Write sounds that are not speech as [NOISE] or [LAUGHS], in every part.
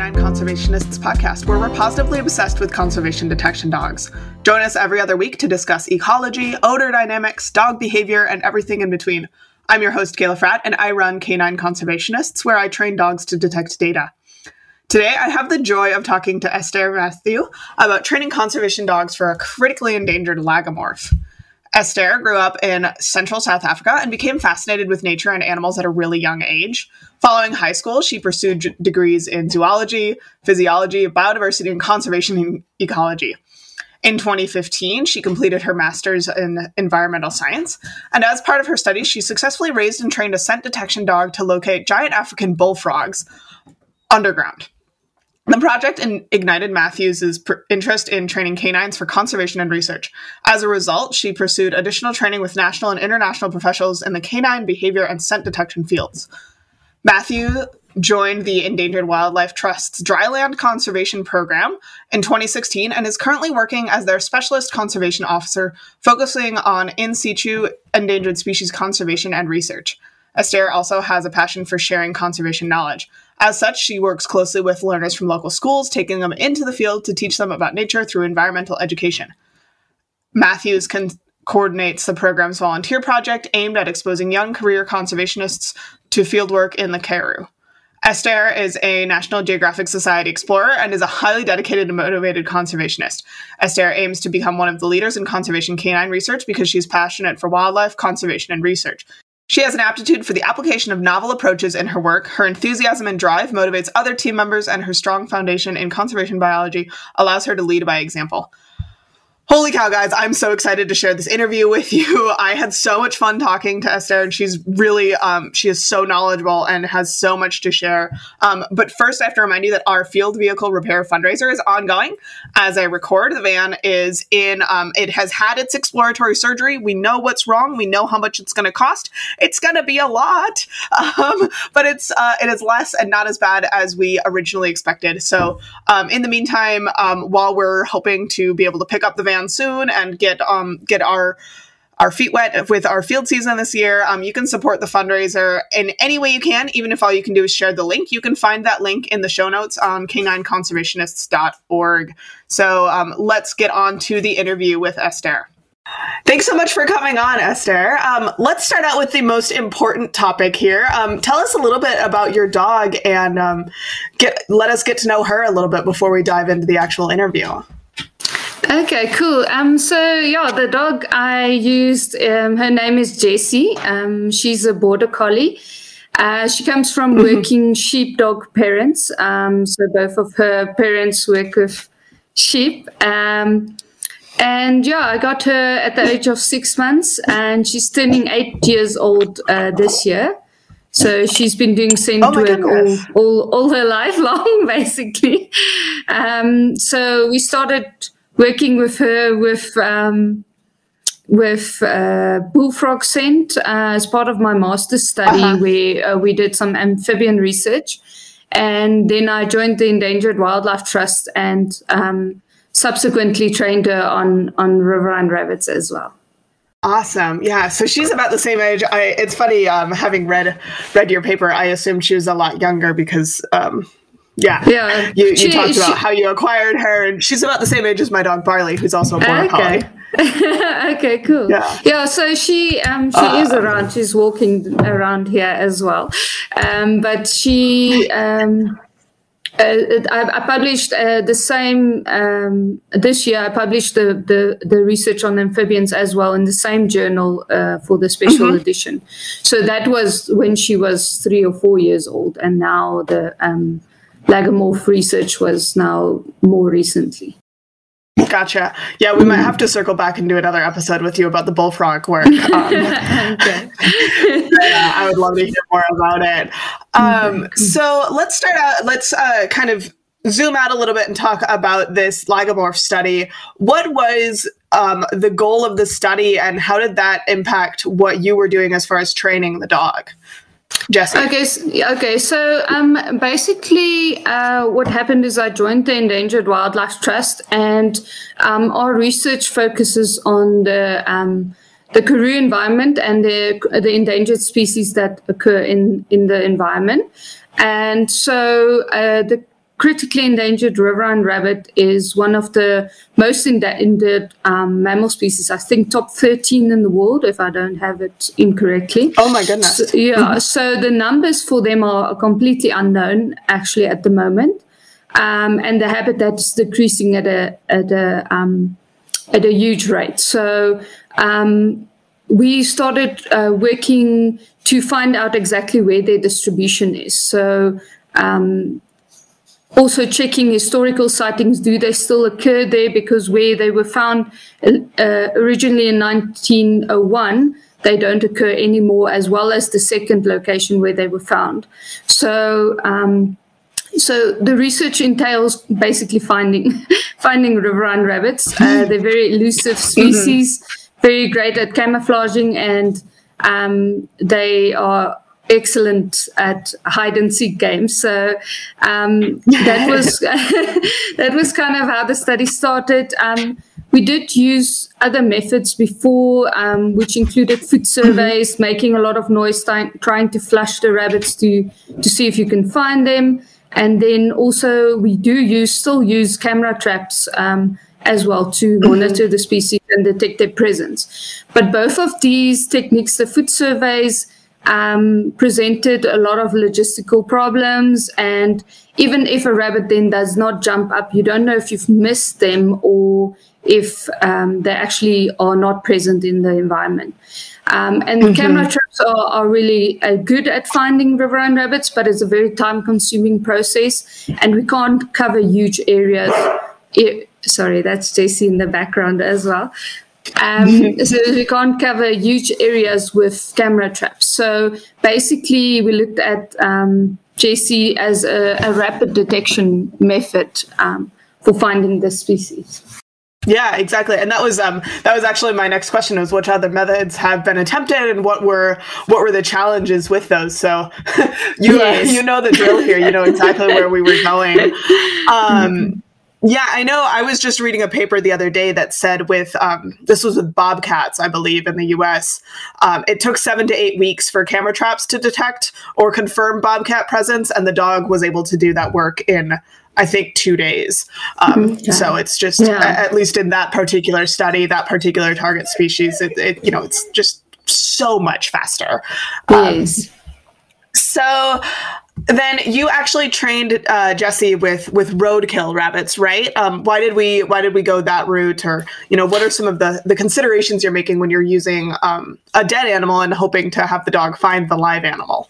Canine Conservationists podcast, where we're positively obsessed with conservation detection dogs. Join us every other week to discuss ecology, odor dynamics, dog behavior, and everything in between. I'm your host, Kayla Fratt, and I run Canine Conservationists, where I train dogs to detect data. Today, I have the joy of talking to Esther Matthew about training conservation dogs for a critically endangered lagomorph. Esther grew up in central South Africa and became fascinated with nature and animals at a really young age. Following high school, she pursued d- degrees in zoology, physiology, biodiversity, and conservation and ecology. In 2015, she completed her master's in environmental science, and as part of her studies, she successfully raised and trained a scent detection dog to locate giant African bullfrogs underground. The project in- ignited Matthews' pr- interest in training canines for conservation and research. As a result, she pursued additional training with national and international professionals in the canine behavior and scent detection fields. Matthew joined the Endangered Wildlife Trust's Dryland Conservation Program in 2016 and is currently working as their specialist conservation officer, focusing on in situ endangered species conservation and research. Esther also has a passion for sharing conservation knowledge. As such, she works closely with learners from local schools, taking them into the field to teach them about nature through environmental education. Matthews coordinates the program's volunteer project aimed at exposing young career conservationists to fieldwork in the Karoo. Esther is a National Geographic Society explorer and is a highly dedicated and motivated conservationist. Esther aims to become one of the leaders in conservation canine research because she's passionate for wildlife, conservation, and research. She has an aptitude for the application of novel approaches in her work. Her enthusiasm and drive motivates other team members, and her strong foundation in conservation biology allows her to lead by example. Holy cow, guys, I'm so excited to share this interview with [LAUGHS] you. I had so much fun talking to Esther, and she's really, um, she is so knowledgeable and has so much to share. Um, but first, I have to remind you that our field vehicle repair fundraiser is ongoing. As I record, the van is in, um, it has had its exploratory surgery. We know what's wrong. We know how much it's going to cost. It's going to be a lot, [LAUGHS] um, but it's, uh, it is less and not as bad as we originally expected. So, um, in the meantime, um, while we're hoping to be able to pick up the van soon and get um get our our feet wet with our field season this year. Um, you can support the fundraiser in any way you can, even if all you can do is share the link. You can find that link in the show notes on canineconservationists.org. So um, let's get on to the interview with Esther. Thanks so much for coming on, Esther. Um, let's start out with the most important topic here. Um, tell us a little bit about your dog and um, get let us get to know her a little bit before we dive into the actual interview. Okay, cool. Um, so yeah, the dog I used, um, her name is Jessie. Um, she's a border collie. Uh, she comes from mm-hmm. working sheepdog parents. Um, so both of her parents work with sheep. Um, and yeah, I got her at the age of six months, and she's turning eight years old uh, this year. So she's been doing scent oh work all, all, all her [LAUGHS] life long, basically. Um, so we started working with her with um, with uh, bullfrog scent uh, as part of my master's study, uh-huh. where uh, we did some amphibian research, and then I joined the Endangered Wildlife Trust and um, subsequently trained her on on riverine rabbits as well. Awesome. Yeah. So she's about the same age. I, it's funny, um, having read read your paper, I assumed she was a lot younger because um, yeah. Yeah. You, you she, talked about how you acquired her, and she's about the same age as my dog Barley, who's also a border okay. collie. [LAUGHS] okay, cool. Yeah. yeah, so she um she uh, is around. She's walking around here as well. Um but she um uh, I, I, published uh, the same um, this year. I published the, the, the research on amphibians as well in the same journal uh, for the special mm-hmm. edition. So that was when she was three or four years old, and now the um, lagomorph research was now more recently. Gotcha. Yeah, we might have to circle back and do another episode with you about the bullfrog work. [LAUGHS] Um, yeah, I would love to hear more about it. Um, so let's start out. Let's uh, kind of zoom out a little bit and talk about this lagomorph study. What was um, the goal of the study, and how did that impact what you were doing as far as training the dog? Jesse. Okay, okay. So um, basically, uh, what happened is I joined the Endangered Wildlife Trust, and um, our research focuses on the um, the Karoo environment and the the endangered species that occur in in the environment. And so uh, the critically endangered riverine rabbit is one of the most endangered um, mammal species. I think top 13 in the world, if I don't have it incorrectly. Oh my goodness. So, yeah, so the numbers for them are completely unknown actually at the moment. Um, and the habitat is decreasing at a, at a, um, at a huge rate. So um, we started uh, working to find out exactly where their distribution is. So um, also checking historical sightings do they still occur there? Because where they were found uh, originally in 1901 they don't occur anymore as well as the second location where they were found. So um, so the research entails basically finding [LAUGHS] finding riverine rabbits. Uh, they're very elusive [LAUGHS] species very great at camouflaging and um, they are excellent at hide and seek games. So um, [LAUGHS] that was [LAUGHS] that was kind of how the study started. Um, we did use other methods before, um, which included foot surveys, mm-hmm. making a lot of noise, trying to flush the rabbits to to see if you can find them, and then also we do use still use camera traps. Um, as well to mm-hmm. monitor the species and detect their presence. But both of these techniques, the foot surveys um, presented a lot of logistical problems. And even if a rabbit then does not jump up, you don't know if you've missed them or if um, they actually are not present in the environment. Um, and mm-hmm. camera traps are, are really uh, good at finding riverine rabbits, but it's a very time consuming process, and we can't cover huge areas. It, sorry, that's Jessie in the background as well. Um, [LAUGHS] so we can't cover huge areas with camera traps. So basically, we looked at um, Jessie as a, a, rapid detection method um, for finding the species. Yeah, exactly. And that was um that was actually my next question was which other methods have been attempted and what were what were the challenges with those. So [LAUGHS] you yes. uh, you know the drill here. You know exactly where we were going. [LAUGHS] Um yeah, I know. I was just reading a paper the other day that said with um, this was with bobcats, I believe, in the U.S. Um, it took seven to eight weeks for camera traps to detect or confirm bobcat presence, and the dog was able to do that work in, I think, two days. Um, mm-hmm. So it's just, yeah. at least in that particular study, that particular target species, it, it you know, it's just so much faster. Um, so then you actually trained uh, Jesse with with roadkill rabbits, right? Um, why did we why did we go that route, or you know, what are some of the the considerations you're making when you're using um, a dead animal and hoping to have the dog find the live animal?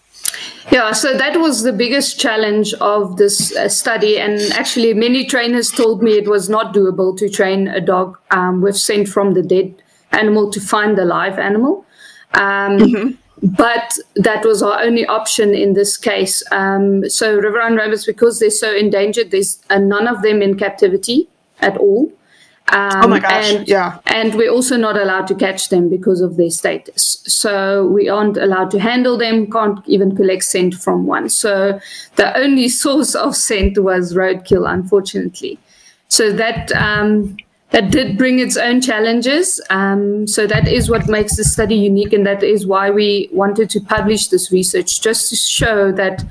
Yeah, so that was the biggest challenge of this uh, study, and actually, many trainers told me it was not doable to train a dog um, with scent from the dead animal to find the live animal. Um, mm-hmm but that was our only option in this case. Um, so riverine rabbits, because they're so endangered, there's uh, none of them in captivity at all. Um, oh my gosh! And, yeah, and we're also not allowed to catch them because of their status. So we aren't allowed to handle them. Can't even collect scent from one. So the only [LAUGHS] source of scent was roadkill, unfortunately. So that um, that did bring its own challenges. Um, so that is what makes the study unique, and that is why we wanted to publish this research, just to show that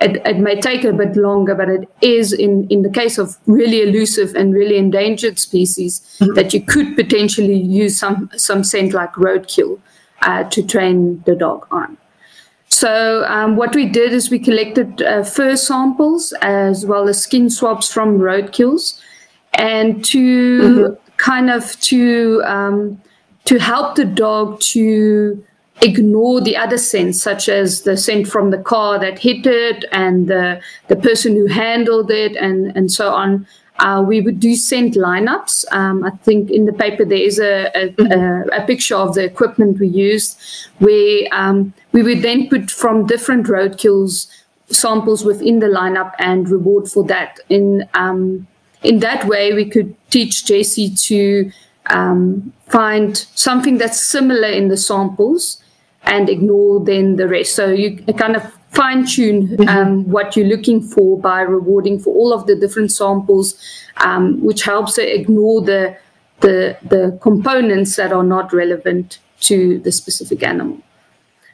it, it may take a bit longer, but it is in, in the case of really elusive and really endangered species mm-hmm. that you could potentially use some some scent like roadkill uh, to train the dog on. So um, what we did is we collected uh, fur samples as well as skin swabs from roadkills and to mm-hmm. kind of to um, to help the dog to ignore the other scents, such as the scent from the car that hit it and the the person who handled it, and and so on. Uh, we would do scent lineups. Um, I think in the paper there is a, a, mm-hmm. a, a picture of the equipment we used, where um, we would then put from different roadkills samples within the lineup and reward for that. In um, in that way, we could teach Jessie to um, find something that's similar in the samples and ignore then the rest. So you kind of fine tune mm-hmm. um, what you're looking for by rewarding for all of the different samples, um, which helps to ignore the, the, the components that are not relevant to the specific animal.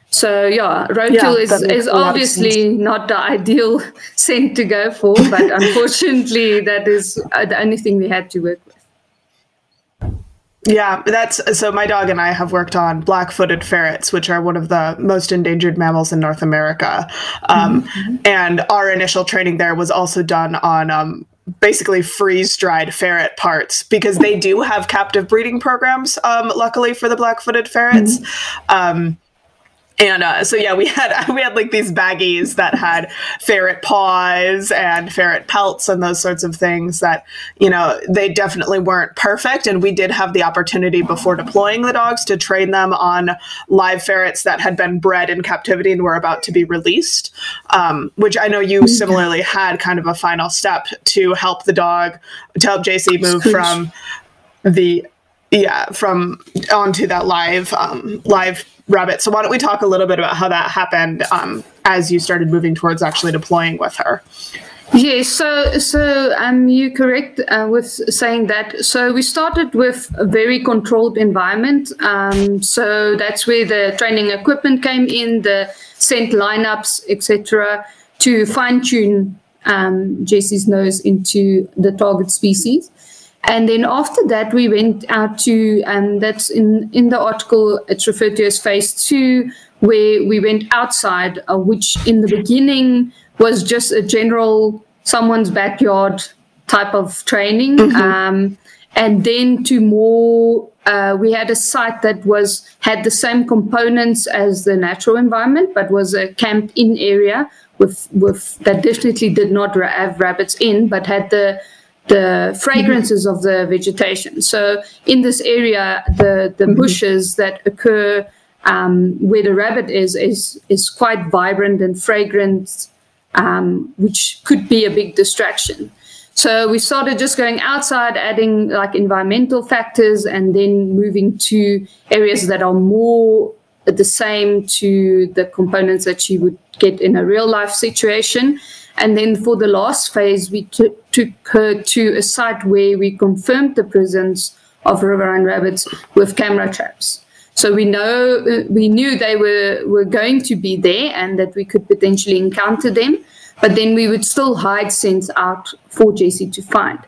So yeah, roadkill yeah, is, is obviously not the ideal [LAUGHS] scent to go for, but [LAUGHS] unfortunately, that is uh, the only thing we had to work with. Yeah, that's so. My dog and I have worked on black-footed ferrets, which are one of the most endangered mammals in North America. Um, mm-hmm. And our initial training there was also done on um, basically freeze-dried ferret parts because they do have captive breeding programs. Um, luckily for the black-footed ferrets. Mm-hmm. Um, and uh, so yeah, we had [LAUGHS] we had like these baggies that had ferret paws and ferret pelts and those sorts of things that you know they definitely weren't perfect. And we did have the opportunity before deploying the dogs to train them on live ferrets that had been bred in captivity and were about to be released. Um, which I know you similarly had kind of a final step to help the dog to help Jessie move from the yeah from onto that live um, live rabbit. So why don't we talk a little bit about how that happened um, as you started moving towards actually deploying with her? Yes, so so um, you correct uh, with saying that. So we started with a very controlled environment. Um, so that's where the training equipment came in, the scent lineups, etc., to fine tune um, Jessie's nose into the target species. And then after that, we went out to, and that's in, in the article, it's referred to as phase two, where we went outside, uh, which in the beginning was just a general someone's backyard type of training. Mm-hmm. Um, and then to more, uh, we had a site that was had the same components as the natural environment, but was a camped in area with with that definitely did not have rabbits in, but had the the fragrances of the vegetation. So in this area, the the mm-hmm. bushes that occur um, where the rabbit is is is quite vibrant and fragrant, um, which could be a big distraction. So we started just going outside, adding like environmental factors, and then moving to areas that are more the same to the components that you would get in a real life situation. And then for the last phase, we took her to a site where we confirmed the presence of riverine rabbits with camera traps. So we know uh, we knew they were were going to be there and that we could potentially encounter them, but then we would still hide scents out for Jessie to find.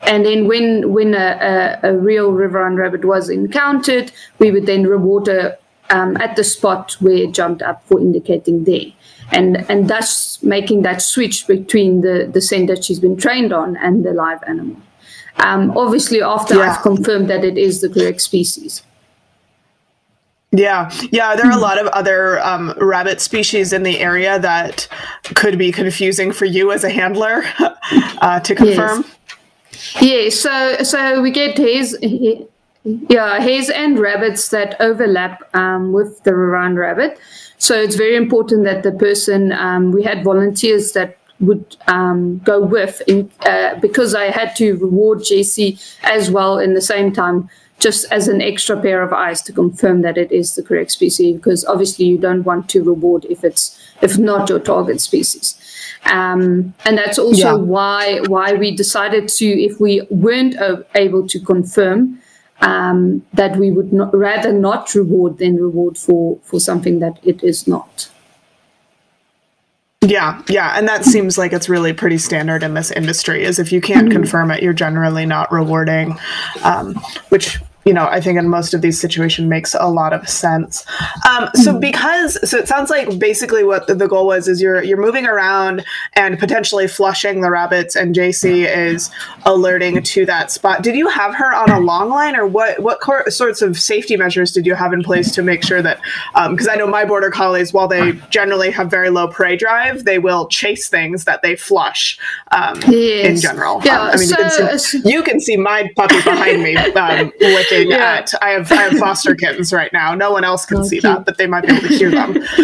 And then when when a, a, a real riverine rabbit was encountered, we would then reward her um, at the spot where it jumped up for indicating there and and thus making that switch between the the scent that she's been trained on and the live animal. Um, obviously, after yeah. I've confirmed that it is the correct species. Yeah, yeah. There are a lot of other um, rabbit species in the area that could be confusing for you as a handler [LAUGHS] uh, to confirm. Yes. Yeah. So, so we get hares, yeah, hares and rabbits that overlap um, with the riverine rabbit. So it's very important that the person, um, we had volunteers that would um, go with in, uh, because I had to reward Jessie as well in the same time, just as an extra pair of eyes to confirm that it is the correct species. Because obviously you don't want to reward if it's if not your target species. Um, and that's also yeah. why why we decided to if we weren't able to confirm um, that we would not, rather not reward than reward for for something that it is not. Yeah, yeah, and that seems like it's really pretty standard in this industry. Is if you can't mm-hmm. confirm it, you're generally not rewarding, um, which you know, I think in most of these situations makes a lot of sense. Um, so hmm. because so it sounds like basically what the, the, goal was is you're you're moving around and potentially flushing the rabbits, and Jessie is alerting to that spot. Did you have her on a long line, or what what cor- sorts of safety measures did you have in place to make sure that? Because um, I know my border collies, while they generally have very low prey drive, they will chase things that they flush um, yes. in general. Yeah, um, I mean, so, you, can see, you can see my puppy behind me um, looking yeah. at. I have I have foster kittens right now. No one else can oh, see cute. that, but they might be able to hear them. [LAUGHS]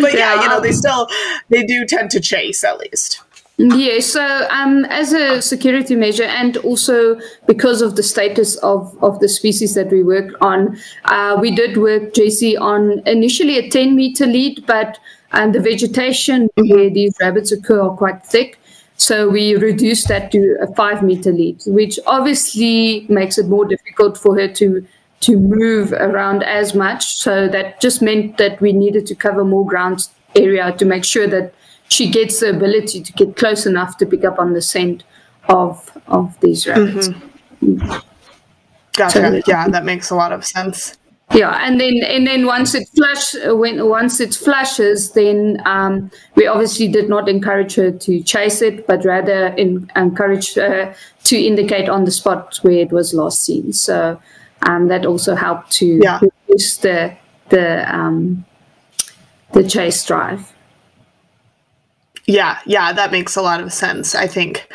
but yeah, yeah, you know, they still they do tend to chase at least. Yeah, so um, as a security measure, and also because of the status of, of the species that we work on, uh, we did work, Jessie, on initially a 10 meter lead, but um, the vegetation mm-hmm. where these rabbits occur are quite thick. So we reduced that to a five meter lead, which obviously makes it more difficult for her to to move around as much. So that just meant that we needed to cover more ground area to make sure that she gets the ability to get close enough to pick up on the scent of of these rabbits. Mm-hmm. Gotcha. So, yeah, that makes a lot of sense. Yeah, and then and then once it flush when once it flushes, then um, we obviously did not encourage her to chase it, but rather in, encourage her to indicate on the spot where it was last seen. So um, that also helped to yeah. reduce the the um, the chase drive. Yeah, yeah, that makes a lot of sense. I think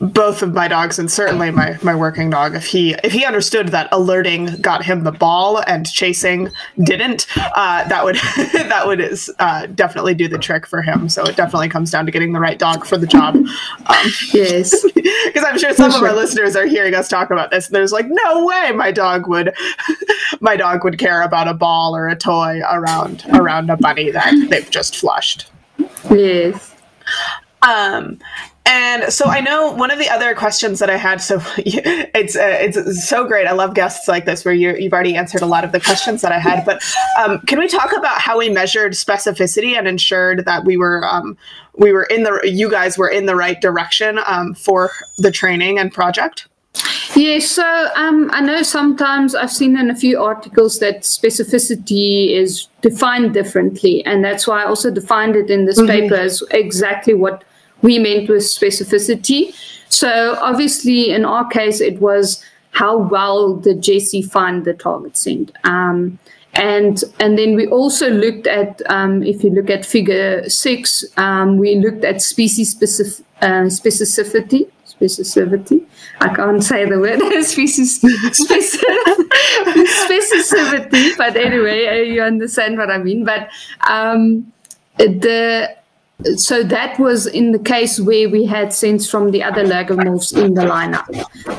both of my dogs and certainly my my working dog, if he if he understood that alerting got him the ball and chasing didn't, uh, that would [LAUGHS] that would uh, definitely do the trick for him. So it definitely comes down to getting the right dog for the job. Um, yes, [LAUGHS] because I'm sure some of our listeners are hearing us talk about this. And there's like, no way, my dog would [LAUGHS] my dog would care about a ball or a toy around around a bunny that they've just flushed. Yes. Um, and so I know one of the other questions that I had. So [LAUGHS] it's uh, it's so great. I love guests like this where you have already answered a lot of the questions that I had. But um, can we talk about how we measured specificity and ensured that we were um, we were in the you guys were in the right direction um, for the training and project? Yeah, so um, I know sometimes I've seen in a few articles that specificity is defined differently, and that's why I also defined it in this mm-hmm. paper as exactly what we meant with specificity. So obviously, in our case, it was how well did Jessie find the target scent. Um, and and then we also looked at um, if you look at figure six, um, we looked at species specific, uh, specificity specificity. I can't say the word [LAUGHS] species [LAUGHS] specificity, but anyway, uh, you understand what I mean. But um, the so that was in the case where we had scents from the other lagomorphs in the lineup.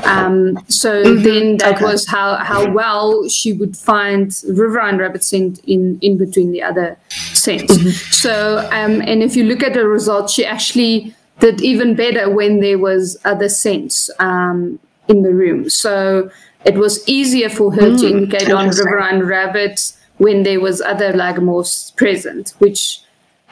Um, so mm-hmm. then that okay. was how, how well she would find riverine rabbit scent in, in between the other scents. Mm-hmm. So, um, and if you look at the results, she actually did even better when there was other scents um, in the room. So it was easier for her mm, to indicate on riverine rabbits when there was other lagomorphs present, which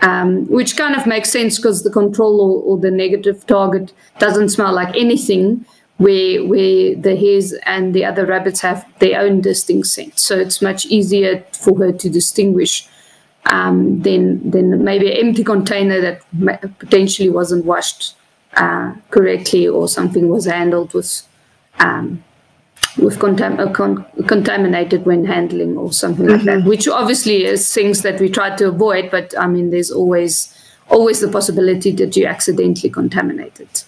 um, which kind of makes sense because the control or, or, the negative target doesn't smell like anything, where where the hares and the other rabbits have their own distinct scent. So it's much easier for her to distinguish um, then then maybe an empty container that potentially wasn't washed uh, correctly or something was handled with um, with contam- uh, con- contaminated when handling or something mm-hmm. like that, mm-hmm. which obviously is things that we try to avoid. But I mean, there's always always the possibility that you accidentally contaminate it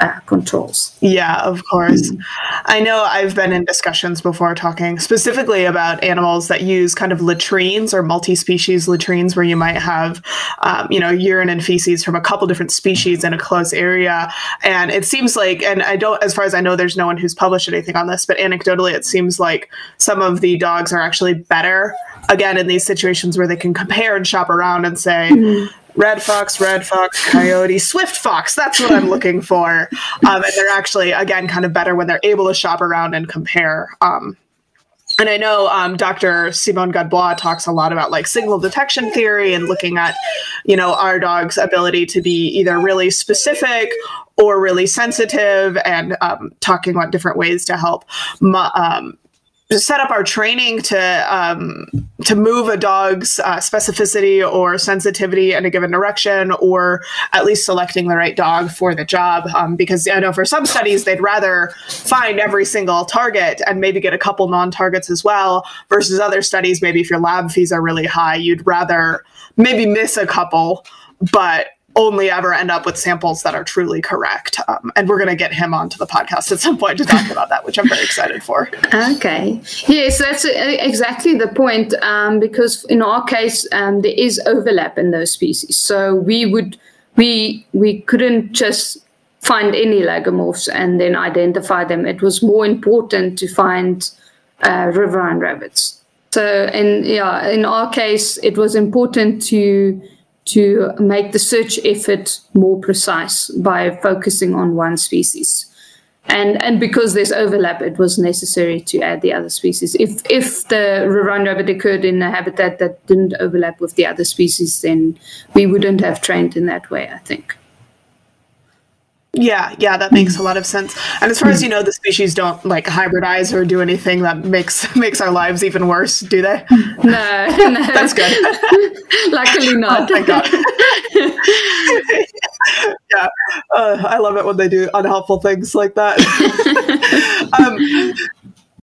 uh, controls. Yeah, of course. Mm. I know I've been in discussions before talking specifically about animals that use kind of latrines or multi-species latrines, where you might have, um, you know, urine and feces from a couple different species in a close area. And it seems like, and I don't, as far as I know, there's no one who's published anything on this, but anecdotally, it seems like some of the dogs are actually better again in these situations where they can compare and shop around and say mm-hmm red fox, red fox, coyote, swift fox. That's what I'm looking for. Um, and they're actually, again, kind of better when they're able to shop around and compare. Um, and I know um, Dr. Simon Gadbois talks a lot about like signal detection theory and looking at, you know, our dog's ability to be either really specific or really sensitive and um, talking about different ways to help um, set up our training to um, to move a dog's uh, specificity or sensitivity in a given direction, or at least selecting the right dog for the job. Um, because I know for some studies they'd rather find every single target and maybe get a couple non-targets as well. Versus other studies, maybe if your lab fees are really high, you'd rather maybe miss a couple, but only ever end up with samples that are truly correct. Um, and we're going to get him onto the podcast at some point to talk about that, which I'm very excited for. Okay. Yes, that's exactly the point. Um, because in our case, um, there is overlap in those species. So we would, we, we couldn't just find any lagomorphs and then identify them. It was more important to find uh, riverine rabbits. So, in yeah, in our case, it was important to to make the search effort more precise by focusing on one species. and and because there's overlap, it was necessary to add the other species. If if the riverine rabbit occurred in a habitat that didn't overlap with the other species, then we wouldn't have trained in that way. I think. Yeah, yeah, that makes a lot of sense. And as far as you know, the species don't like hybridize or do anything that makes [LAUGHS] makes our lives even worse, do they? No, [LAUGHS] no. That's good. [LAUGHS] Luckily not. Oh my god. yeah, uh, I love it when they do unhelpful things like that. um,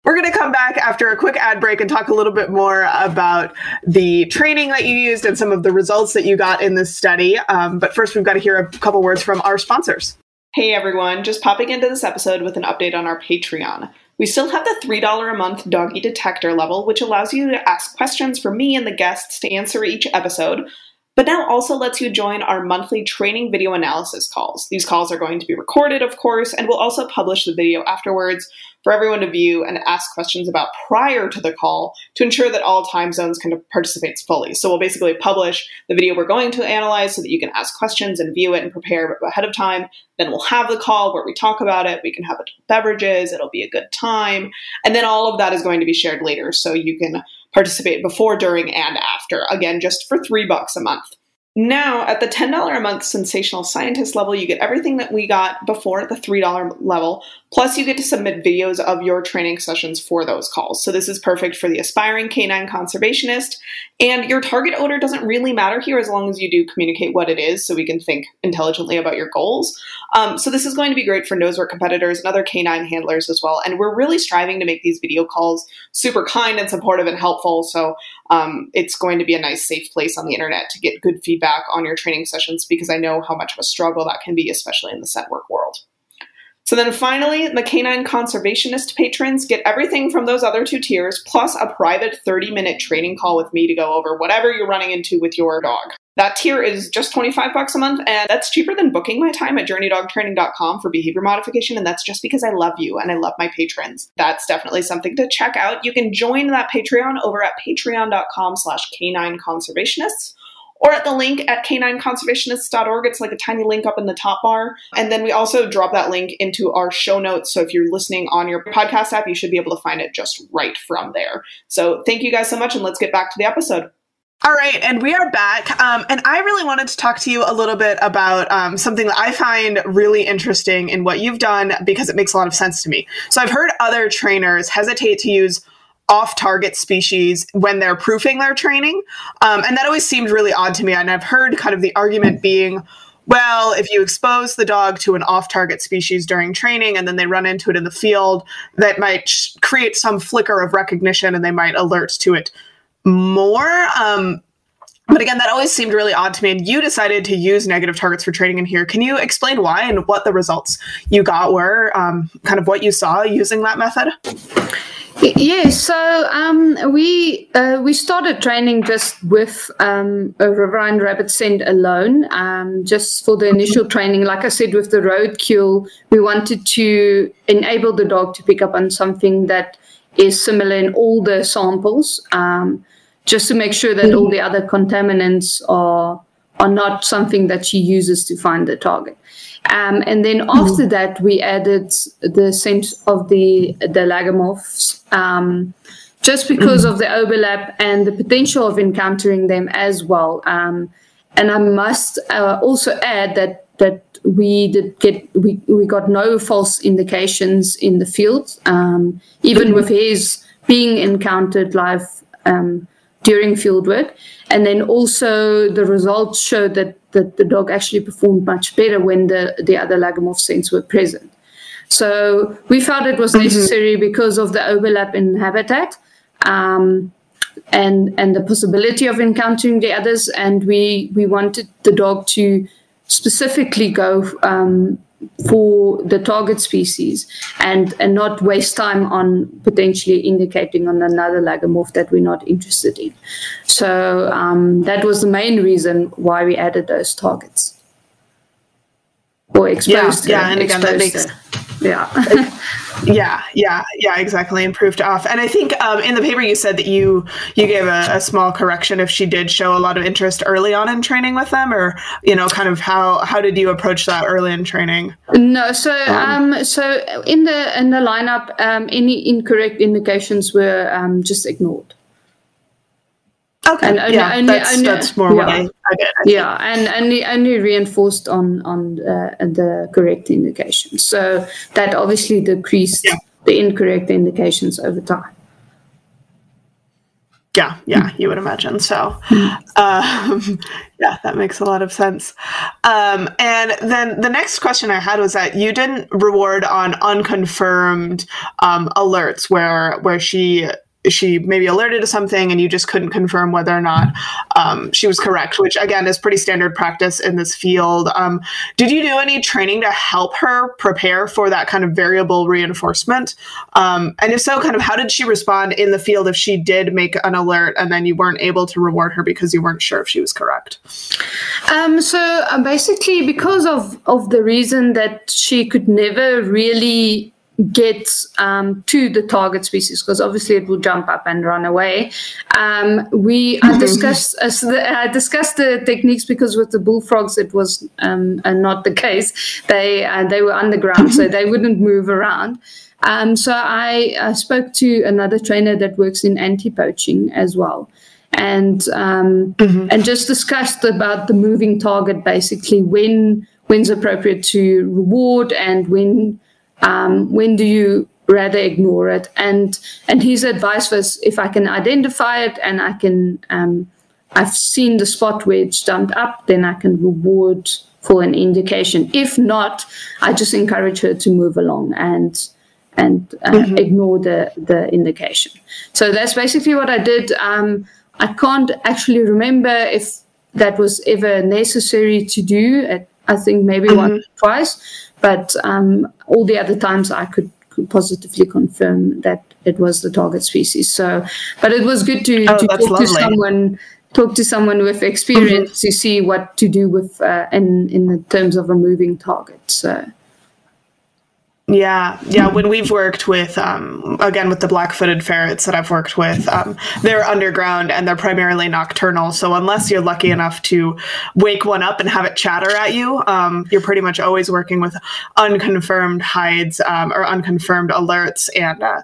we're going to come back after a quick ad break and talk a little bit more about the training that you used and some of the results that you got in this study. Um, but first, we've got to hear a couple words from our sponsors. Hey everyone, just popping into this episode with an update on our Patreon. We still have the $3 a month doggy detector level, which allows you to ask questions for me and the guests to answer each episode, but now also lets you join our monthly training video analysis calls. These calls are going to be recorded, of course, and we'll also publish the video afterwards for everyone to view and ask questions about prior to the call to ensure that all time zones can participate fully. So we'll basically publish the video we're going to analyze so that you can ask questions and view it and prepare ahead of time. Then we'll have the call where we talk about it. We can have beverages. It'll be a good time. And then all of that is going to be shared later so you can participate before, during, and after. Again, just for three bucks a month. Now, at the $10 a month sensational scientist level, you get everything that we got before at the $3 level, plus you get to submit videos of your training sessions for those calls. So this is perfect for the aspiring canine conservationist, and your target odor doesn't really matter here as long as you do communicate what it is so we can think intelligently about your goals. Um, so this is going to be great for nose work competitors and other canine handlers as well, and we're really striving to make these video calls super kind and supportive and helpful, so um, it's going to be a nice safe place on the internet to get good feedback on your training sessions because I know how much of a struggle that can be, especially in the scent work world. So then finally, the canine conservationist patrons get everything from those other two tiers, plus a private 30 minute training call with me to go over whatever you're running into with your dog. That tier is just 25 bucks a month, and that's cheaper than booking my time at journeydogtraining.com for behavior modification, and that's just because I love you and I love my patrons. That's definitely something to check out. You can join that Patreon over at patreon.com slash canine conservationists or at the link at canineconservationists.org. It's like a tiny link up in the top bar. And then we also drop that link into our show notes. So if you're listening on your podcast app, you should be able to find it just right from there. So thank you guys so much, and let's get back to the episode. All right, and we are back. Um, and I really wanted to talk to you a little bit about um, something that I find really interesting in what you've done because it makes a lot of sense to me. So I've heard other trainers hesitate to use off target species when they're proofing their training. Um, and that always seemed really odd to me. And I've heard kind of the argument being, well, if you expose the dog to an off target species during training and then they run into it in the field, that might sh- create some flicker of recognition and they might alert to it more. Um, but again, that always seemed really odd to me. And you decided to use negative targets for training in here. Can you explain why and what the results you got were, um, kind of what you saw using that method? Yes, so um, we uh, we started training just with um, a riverine rabbit scent alone, um, just for the initial training. Like I said, with the roadkill, we wanted to enable the dog to pick up on something that is similar in all the samples, um, just to make sure that all the other contaminants are are not something that she uses to find the target. Um, and then after that, we added the scent of the the lagomorphs, um, just because of the overlap and the potential of encountering them as well. Um, and I must uh, also add that that we did get we, we got no false indications in the field, um, even with his being encountered live um, during field work. And then also the results showed that, that the dog actually performed much better when the, the other lagomorph scents were present. So we felt it was mm-hmm. necessary mm-hmm. because of the overlap in habitat um, and and the possibility of encountering the others. And we we wanted the dog to specifically go um, for the target species and, and not waste time on potentially indicating on another lagomorph that we're not interested in. So um, that was the main reason why we added those targets or exposed. Yeah, yeah and again that makes yeah. [LAUGHS] yeah, yeah, yeah, exactly, and proved off. And I think um, in the paper you said that you you gave a, a, small correction if she did show a lot of interest early on in training with them, or you know, kind of how how did you approach that early in training? No, so um, um so in the in the lineup, um, any incorrect indications were um, just ignored. Okay, and only, yeah, only, that's, only, that's more yeah. I, I. I yeah, and only only reinforced on on uh, the correct indications. So that obviously decreased yeah. the incorrect indications over time. Yeah, yeah, you would imagine. So, um, [LAUGHS] yeah, that makes a lot of sense. Um, and then the next question I had was that you didn't reward on unconfirmed um, alerts where where she she maybe alerted to something and you just couldn't confirm whether or not um, she was correct, which again is pretty standard practice in this field. Um, did you do any training to help her prepare for that kind of variable reinforcement? Um, and if so, kind of how did she respond in the field if she did make an alert and then you weren't able to reward her because you weren't sure if she was correct? Um, so uh, basically, because of, of the reason that she could never really get um, to the target species because obviously it will jump up and run away. Um, we I discussed uh, the, I discussed the techniques because with the bullfrogs it was um, uh, not the case. They uh, they were underground, so they wouldn't move around. Um, so I, I, spoke to another trainer that works in anti-poaching as well. And um, mm-hmm. and just discussed about the moving target, basically when when's appropriate to reward and when um, when do you rather ignore it? And and his advice was if I can identify it and I can um, I've seen the spot where it's jumped up, then I can reward for an indication. If not, I just encourage her to move along and and uh, mm-hmm. ignore the the indication. So that's basically what I did. Um, I can't actually remember if that was ever necessary to do. I think maybe mm-hmm. once or twice, but um, all the other times I could, positively confirm that it was the target species. So, but it was good to, oh, to talk lovely. to someone talk to someone with experience mm-hmm. to see what to do with uh, in in the terms of a moving target. So. Yeah, yeah. When we've worked with, um, again, with the black-footed ferrets that I've worked with, um, they're underground and they're primarily nocturnal. So unless you're lucky enough to wake one up and have it chatter at you, um, you're pretty much always working with unconfirmed hides um, or unconfirmed alerts. And uh,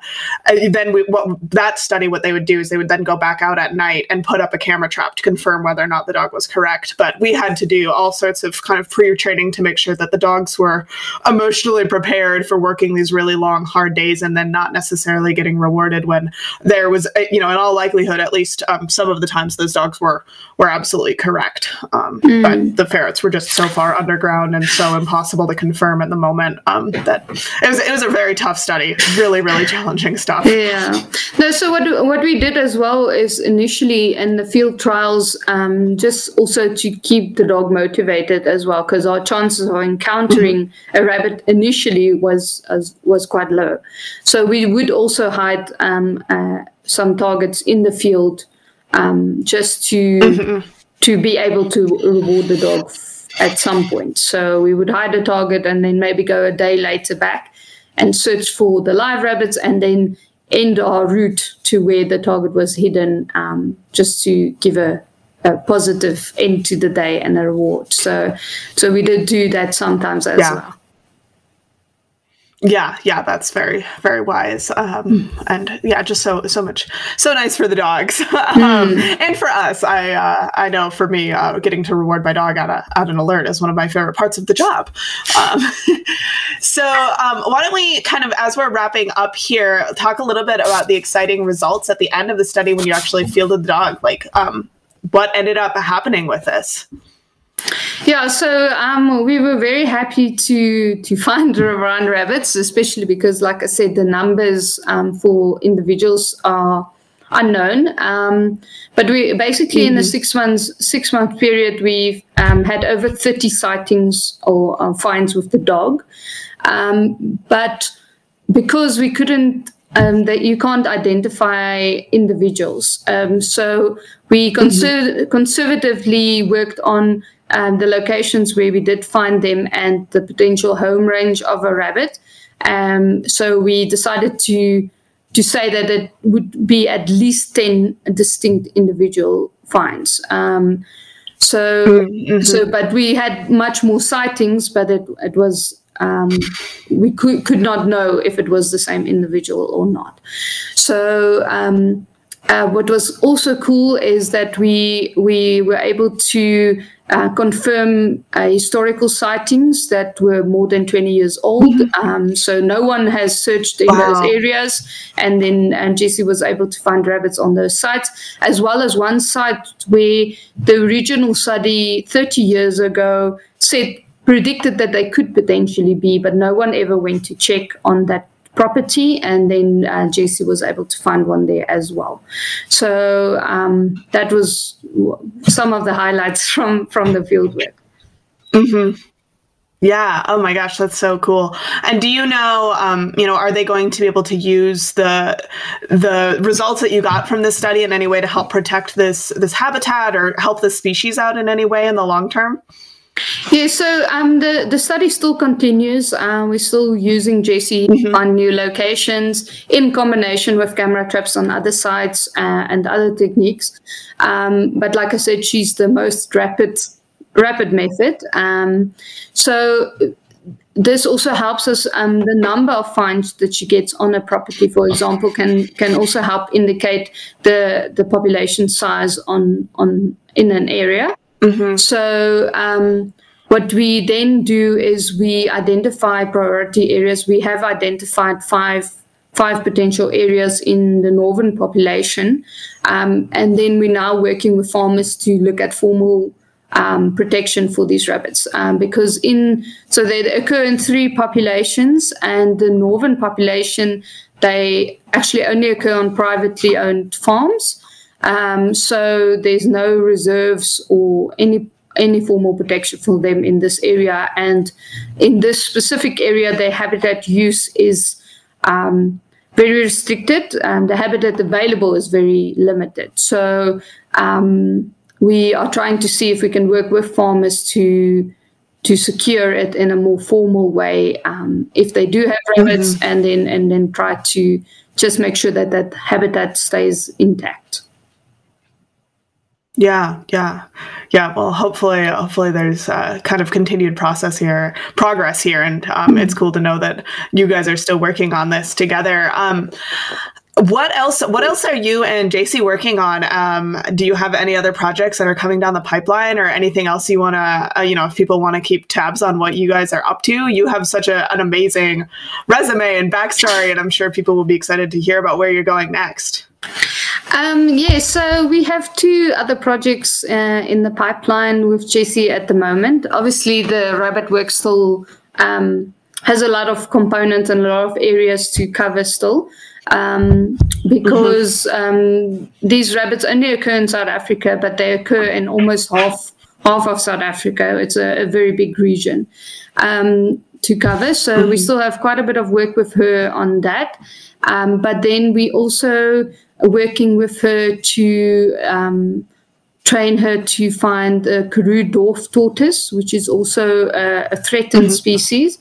then we, what that study, what they would do is they would then go back out at night and put up a camera trap to confirm whether or not the dog was correct. But we had to do all sorts of kind of pre-training to make sure that the dogs were emotionally prepared for working these really long, hard days and then not necessarily getting rewarded when there was, you know, in all likelihood, at least um, some of the times those dogs were were absolutely correct. Um, mm. But the ferrets were just so far underground and so impossible to confirm at the moment um, that it was it was a very tough study, really really challenging stuff. Yeah. No. So what what we did as well is initially in the field trials, um, just also to keep the dog motivated as well, because our chances of encountering mm-hmm. a rabbit initially was was was quite low. So we would also hide um, uh, some targets in the field um, just to mm-hmm. to be able to reward the dog at some point. So we would hide a target and then maybe go a day later back and search for the live rabbits and then end our route to where the target was hidden um, just to give a, a, positive end to the day and a reward. So so we did do that sometimes as yeah. well. Yeah, yeah, that's very, very wise, um, mm. and yeah, just so so much, so nice for the dogs, [LAUGHS] um, mm. and for us. I uh, I know for me, uh, getting to reward my dog at a at an alert is one of my favorite parts of the job. Um, [LAUGHS] so um, why don't we kind of, as we're wrapping up here, talk a little bit about the exciting results at the end of the study when you actually fielded the dog, like um, what ended up happening with this. Yeah, so um, we were very happy to to find [LAUGHS] run rabbits, especially because, like I said, the numbers um, for individuals are unknown. Um, but we basically mm-hmm. in the mm-hmm. six months six month period we've um, had over thirty sightings or uh, finds with the dog, um, but because we couldn't um, that you can't identify individuals. Um, so we conser- mm-hmm. conservatively worked on um, the locations where we did find them and the potential home range of a rabbit. Um, so we decided to to say that it would be at least 10 distinct individual finds. Um, so, mm-hmm. so, but we had much more sightings, but it, it was, um, we could, could not know if it was the same individual or not. So, um, uh, what was also cool is that we we were able to uh, confirm uh, historical sightings that were more than 20 years old. Mm-hmm. Um, so no one has searched in wow. those areas. And then and Jesse was able to find rabbits on those sites, as well as one site where the original study 30 years ago said predicted that they could potentially be, but no one ever went to check on that property, and then uh, Jessie was able to find one there as well. So um, that was some of the highlights [LAUGHS] from from the field work. Mm-hmm. Yeah. Oh my gosh, that's so cool. And do you know, um, you know, are they going to be able to use the the results that you got from this study in any way to help protect this this habitat or help the species out in any way in the long term? Yeah, so um, the, the study still continues. Uh, we're still using Jessie mm-hmm. on new locations in combination with camera traps on other sites uh, and other techniques. Um, but like I said, she's the most rapid rapid method. Um, so this also helps us. Um, the number of finds that she gets on a property, for example, can can also help indicate the the population size on on in an area. Mm-hmm. So um, what we then do is we identify priority areas. We have identified five five potential areas in the northern population, um, and then we're now working with farmers to look at formal um, protection for these rabbits um, because in so they occur in three populations, and the northern population they actually only occur on privately owned farms. Um, so there's no reserves or any any formal protection for them in this area. And in this specific area, their habitat use is um, very restricted. and the habitat available is very limited. So um, we are trying to see if we can work with farmers to to secure it in a more formal way um, if they do have rabbits, mm-hmm. and then and then try to just make sure that that habitat stays intact. Yeah, yeah, yeah. Well, hopefully, hopefully, there's a kind of continued process here, progress here, and um, it's cool to know that you guys are still working on this together. Um, what else? What else are you and Jessie working on? Um, do you have any other projects that are coming down the pipeline, or anything else you want to, uh, you know, if people want to keep tabs on what you guys are up to? You have such a, an amazing resume and backstory, and I'm sure people will be excited to hear about where you're going next. Um, yeah, so we have two other projects uh, in the pipeline with Jessie at the moment. Obviously, the rabbit work still um, has a lot of components and a lot of areas to cover still. Um, because mm-hmm. um, these rabbits only occur in South Africa, but they occur in almost half half of South Africa. It's a, a very big region um, to cover, so mm-hmm. we still have quite a bit of work with her on that. Um, but then we also working with her to um, train her to find the Karoo dwarf tortoise, which is also a, a threatened mm-hmm. species.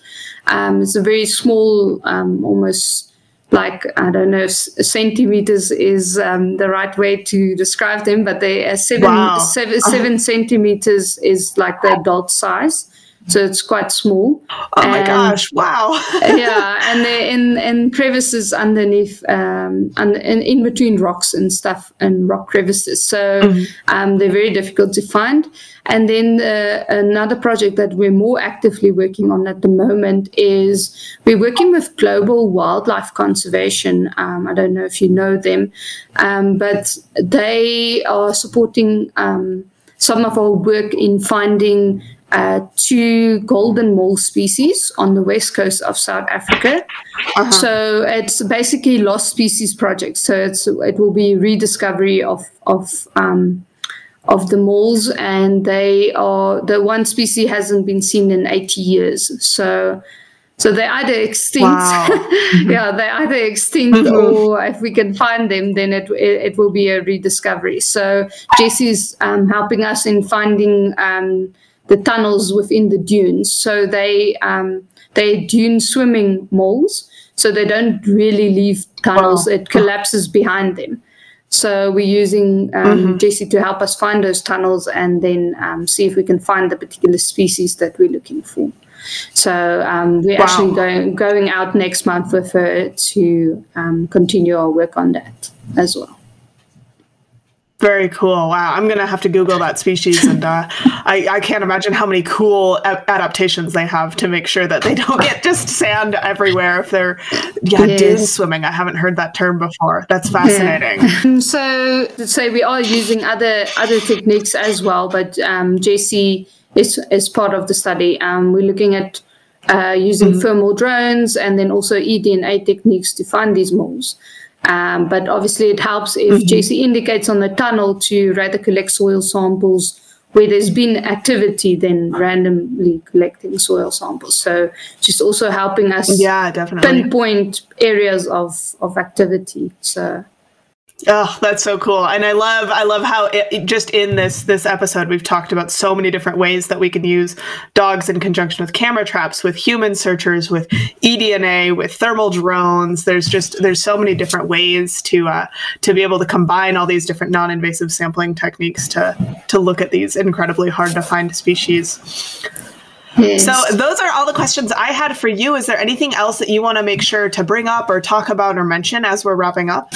Um, it's a very small, um, almost like I don't know if centimeters is um, the right way to describe them, but they are seven, wow. seven, seven [LAUGHS] centimeters is like the adult size so it's quite small. Oh my gosh! Wow. [LAUGHS] yeah, and they're in in crevices underneath, um, and in, in between rocks and stuff, and rock crevices. So mm-hmm. um, they're very difficult to find. And then uh, another project that we're more actively working on at the moment is we're working with Global Wildlife Conservation. Um, I don't know if you know them, um, but they are supporting um, some of our work in finding uh, two golden mole species on the west coast of South Africa. Uh-huh. So it's basically lost species project. So it's it will be rediscovery of of um, of the moles, and they are the one species hasn't been seen in eighty years. So. So they're either extinct, wow. [LAUGHS] yeah, they're either extinct, [LAUGHS] or if we can find them, then it it, it will be a rediscovery. So Jessie's um, helping us in finding um, the tunnels within the dunes. So they um, they dune swimming moles, so they don't really leave tunnels. Wow. It collapses behind them. So we're using um, mm-hmm. Jessie to help us find those tunnels and then um, see if we can find the particular species that we're looking for. So um, we're wow. actually going going out next month with her to um, continue our work on that as well. Very cool. Wow. I'm going to have to Google that species. And uh, I, I can't imagine how many cool a- adaptations they have to make sure that they don't get just sand everywhere if they're, yeah, yes. dune swimming. I haven't heard that term before. That's fascinating. Yeah. [LAUGHS] so, say we are using other other techniques as well, but um, Jessie is, is part of the study. Um, we're looking at uh, using mm-hmm. thermal drones and then also eDNA techniques to find these moles. Um, but obviously, it helps if mm-hmm. Jessie indicates on the tunnel to rather collect soil samples where there's been activity than randomly collecting soil samples. So just also helping us yeah, definitely. pinpoint areas of, of activity. So Oh, that's so cool. And I love I love how it, just in this this episode we've talked about so many different ways that we can use dogs in conjunction with camera traps, with human searchers, with eDNA, with thermal drones. There's just there's so many different ways to uh, to be able to combine all these different non-invasive sampling techniques to to look at these incredibly hard to find species. Yes. So those are all the questions I had for you. Is there anything else that you want to make sure to bring up or talk about or mention as we're wrapping up?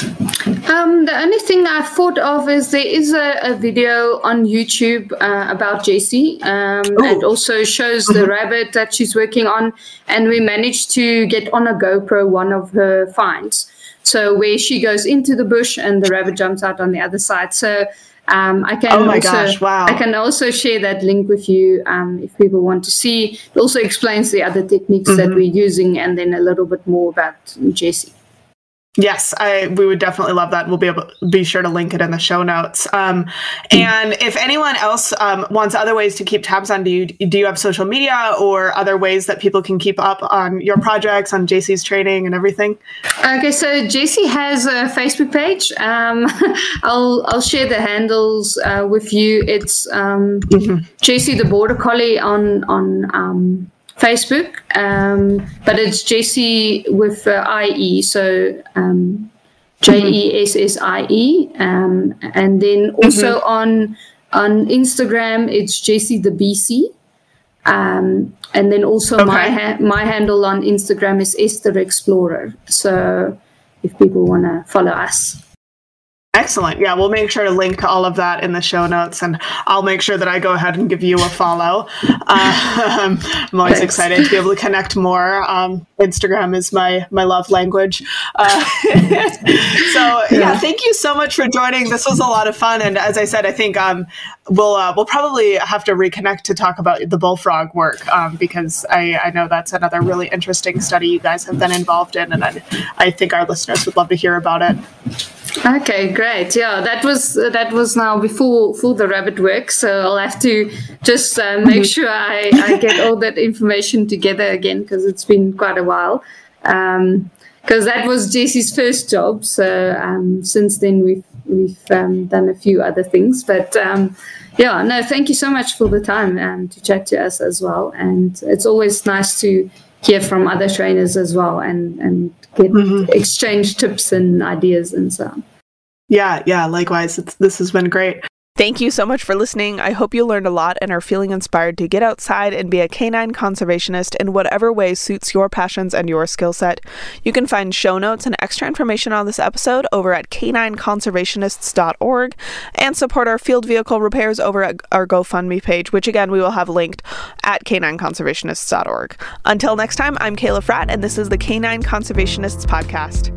Um, the only thing I thought of is there is a, a video on YouTube uh, about Jessie Um, it also shows the mm-hmm. rabbit that she's working on, and we managed to get on a GoPro one of her finds. So where she goes into the bush and the rabbit jumps out on the other side. So um, I can oh also, gosh, wow. I can also share that link with you um, if people want to see. It also explains the other techniques mm-hmm. that we're using and then a little bit more about Jessie. Yes, I we would definitely love that. We'll be able be sure to link it in the show notes. Um, and if anyone else um, wants other ways to keep tabs on, do you do you have social media or other ways that people can keep up on your projects, on Jessie's training and everything? Okay, so Jessie has a Facebook page. Um, [LAUGHS] I'll I'll share the handles uh, with you. It's um, mm-hmm. Jessie the Border Collie on on um, Facebook, um, but it's Jessie with uh, IE, so um, J E S S I E, um, and then also mm-hmm. on on Instagram it's Jessie the BC, um, and then also okay. my ha- my handle on Instagram is Esther Explorer. So if people want to follow us. Excellent. Yeah, we'll make sure to link to all of that in the show notes, and I'll make sure that I go ahead and give you a follow. [LAUGHS] Um, I'm always Thanks. excited to be able to connect more. Um, Instagram is my my love language. Uh, [LAUGHS] so yeah, thank you so much for joining. This was a lot of fun, and as I said, I think um, we'll uh, we'll probably have to reconnect to talk about the bullfrog work um, because I, I know that's another really interesting study you guys have been involved in, and I, I think our listeners would love to hear about it. Okay, great. Yeah, that was uh, that was now before for the rabbit work, so I'll have to just uh, [LAUGHS] make sure I, I get all that information together again because it's been quite a while. Because um, that was Jessie's first job, so um, since then we've we've um, done a few other things. But um, yeah, no, thank you so much for the time and to chat to us as well. And it's always nice to hear from other trainers as well and and get mm-hmm. exchange tips and ideas and so on. Yeah, yeah, likewise. It's, this has been great. Thank you so much for listening. I hope you learned a lot and are feeling inspired to get outside and be a canine conservationist in whatever way suits your passions and your skill set. You can find show notes and extra information on this episode over at canineconservationists.org and support our field vehicle repairs over at our GoFundMe page, which again we will have linked at canineconservationists.org. Until next time, I'm Kayla Fratt, and this is the Canine Conservationists Podcast.